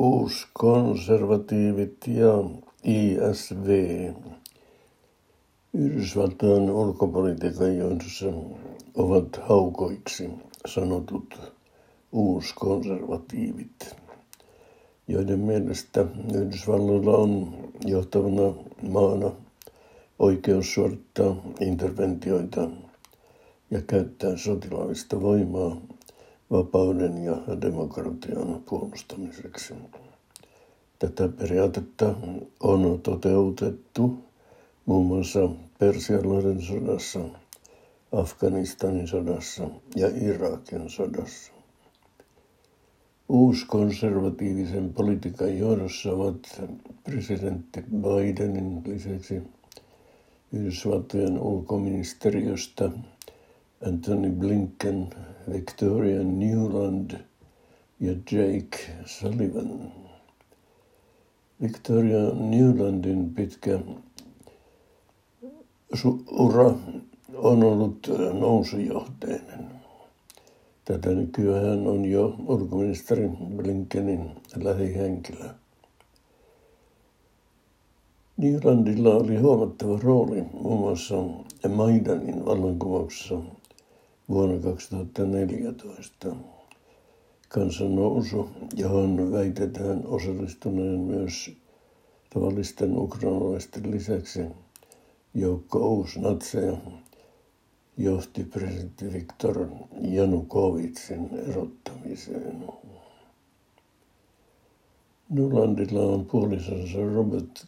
uuskonservatiivit ja ISV Yhdysvaltain ulkopolitiikan johdossa ovat haukoiksi sanotut uuskonservatiivit, joiden mielestä Yhdysvalloilla on johtavana maana oikeus suorittaa interventioita ja käyttää sotilaallista voimaa vapauden ja demokratian puolustamiseksi. Tätä periaatetta on toteutettu muun muassa Persialainen sodassa, Afganistanin sodassa ja Irakin sodassa. Uuskonservatiivisen politiikan johdossa ovat presidentti Bidenin lisäksi Yhdysvaltojen ulkoministeriöstä Anthony Blinken, Victoria Newland ja Jake Sullivan. Victoria Newlandin pitkä ura on ollut nousujohteinen. Tätä nykyään on jo ulkoministeri Blinkenin lähihenkilö. Newlandilla oli huomattava rooli muun muassa Maidanin vallankumouksessa vuonna 2014 kansannousu, johon väitetään osallistuneen myös tavallisten ukrainalaisten lisäksi joukko uusnatseja, johti presidentti Viktor Janukovitsin erottamiseen. Nulandilla on puolisonsa Robert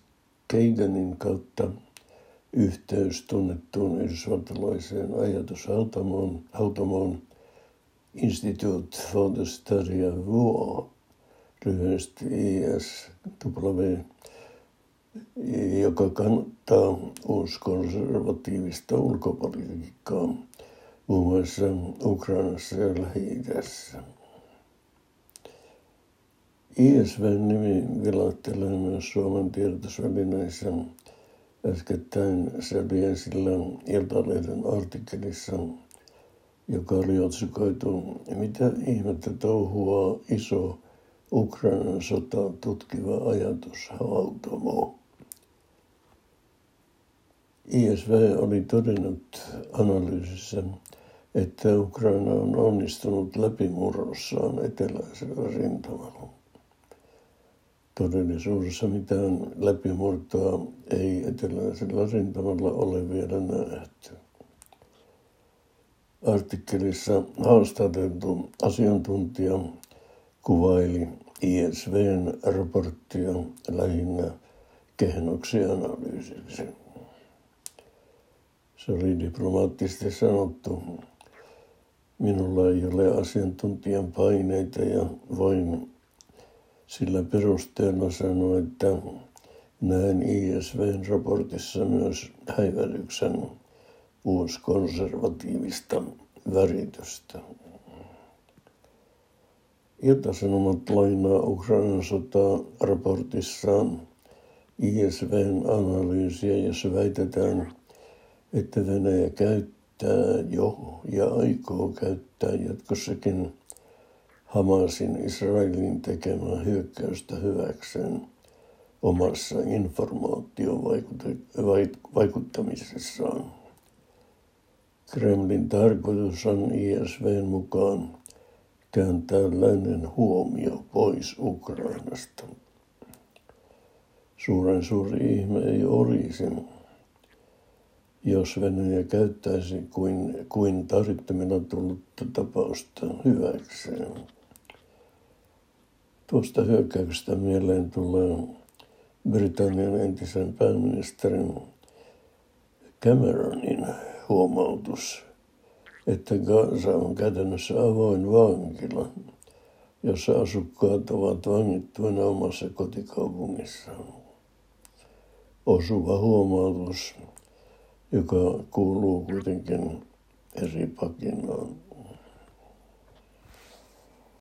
Kaganin kautta yhteys tunnettuun yhdysvaltalaiseen ajatushautomoon hautomoon Institute for the Study of War, lyhyesti ISW, joka kannattaa uuskonservatiivista ulkopolitiikkaa muun muassa Ukrainassa ja lähi -idässä. ISV-nimi vilahtelee myös Suomen tiedotusvälineissä äskettäin selviäisillä Iltalehden artikkelissa, joka oli otsikoitu Mitä ihmettä touhua iso Ukrainan sota tutkiva ajatushautomo. ISV oli todennut analyysissä, että Ukraina on onnistunut läpimurrossaan eteläisellä rintamalla. Todellisuudessa mitään läpimurtoa ei eteläisellä rintamalla ole vielä nähty. Artikkelissa haastateltu asiantuntija kuvaili ISVn raporttia lähinnä kehnoksi analyysiksi. Se oli diplomaattisesti sanottu. Minulla ei ole asiantuntijan paineita ja voin sillä perusteella sanoa, että näen ISVn raportissa myös häivähdyksen uuskonservatiivista väritystä. Ilta-Sanomat lainaa Ukrainan sotaa raportissaan ISVn analyysiä, jossa väitetään, että Venäjä käyttää jo ja aikoo käyttää jatkossakin Hamasin Israelin tekemää hyökkäystä hyväkseen omassa informaatiovaikuttamisessaan. Kremlin tarkoitus on ISVn mukaan kääntää lännen huomio pois Ukrainasta. Suuren suuri ihme ei olisi, jos Venäjä käyttäisi kuin, kuin tarvittamilla tullutta tapausta hyväkseen. Tuosta hyökkäyksestä mieleen tulee Britannian entisen pääministerin Cameronin huomautus, että Gaza on käytännössä avoin vankila, jossa asukkaat ovat vangittuina omassa kotikaupungissaan. Osuva huomautus, joka kuuluu kuitenkin eri pakinaan.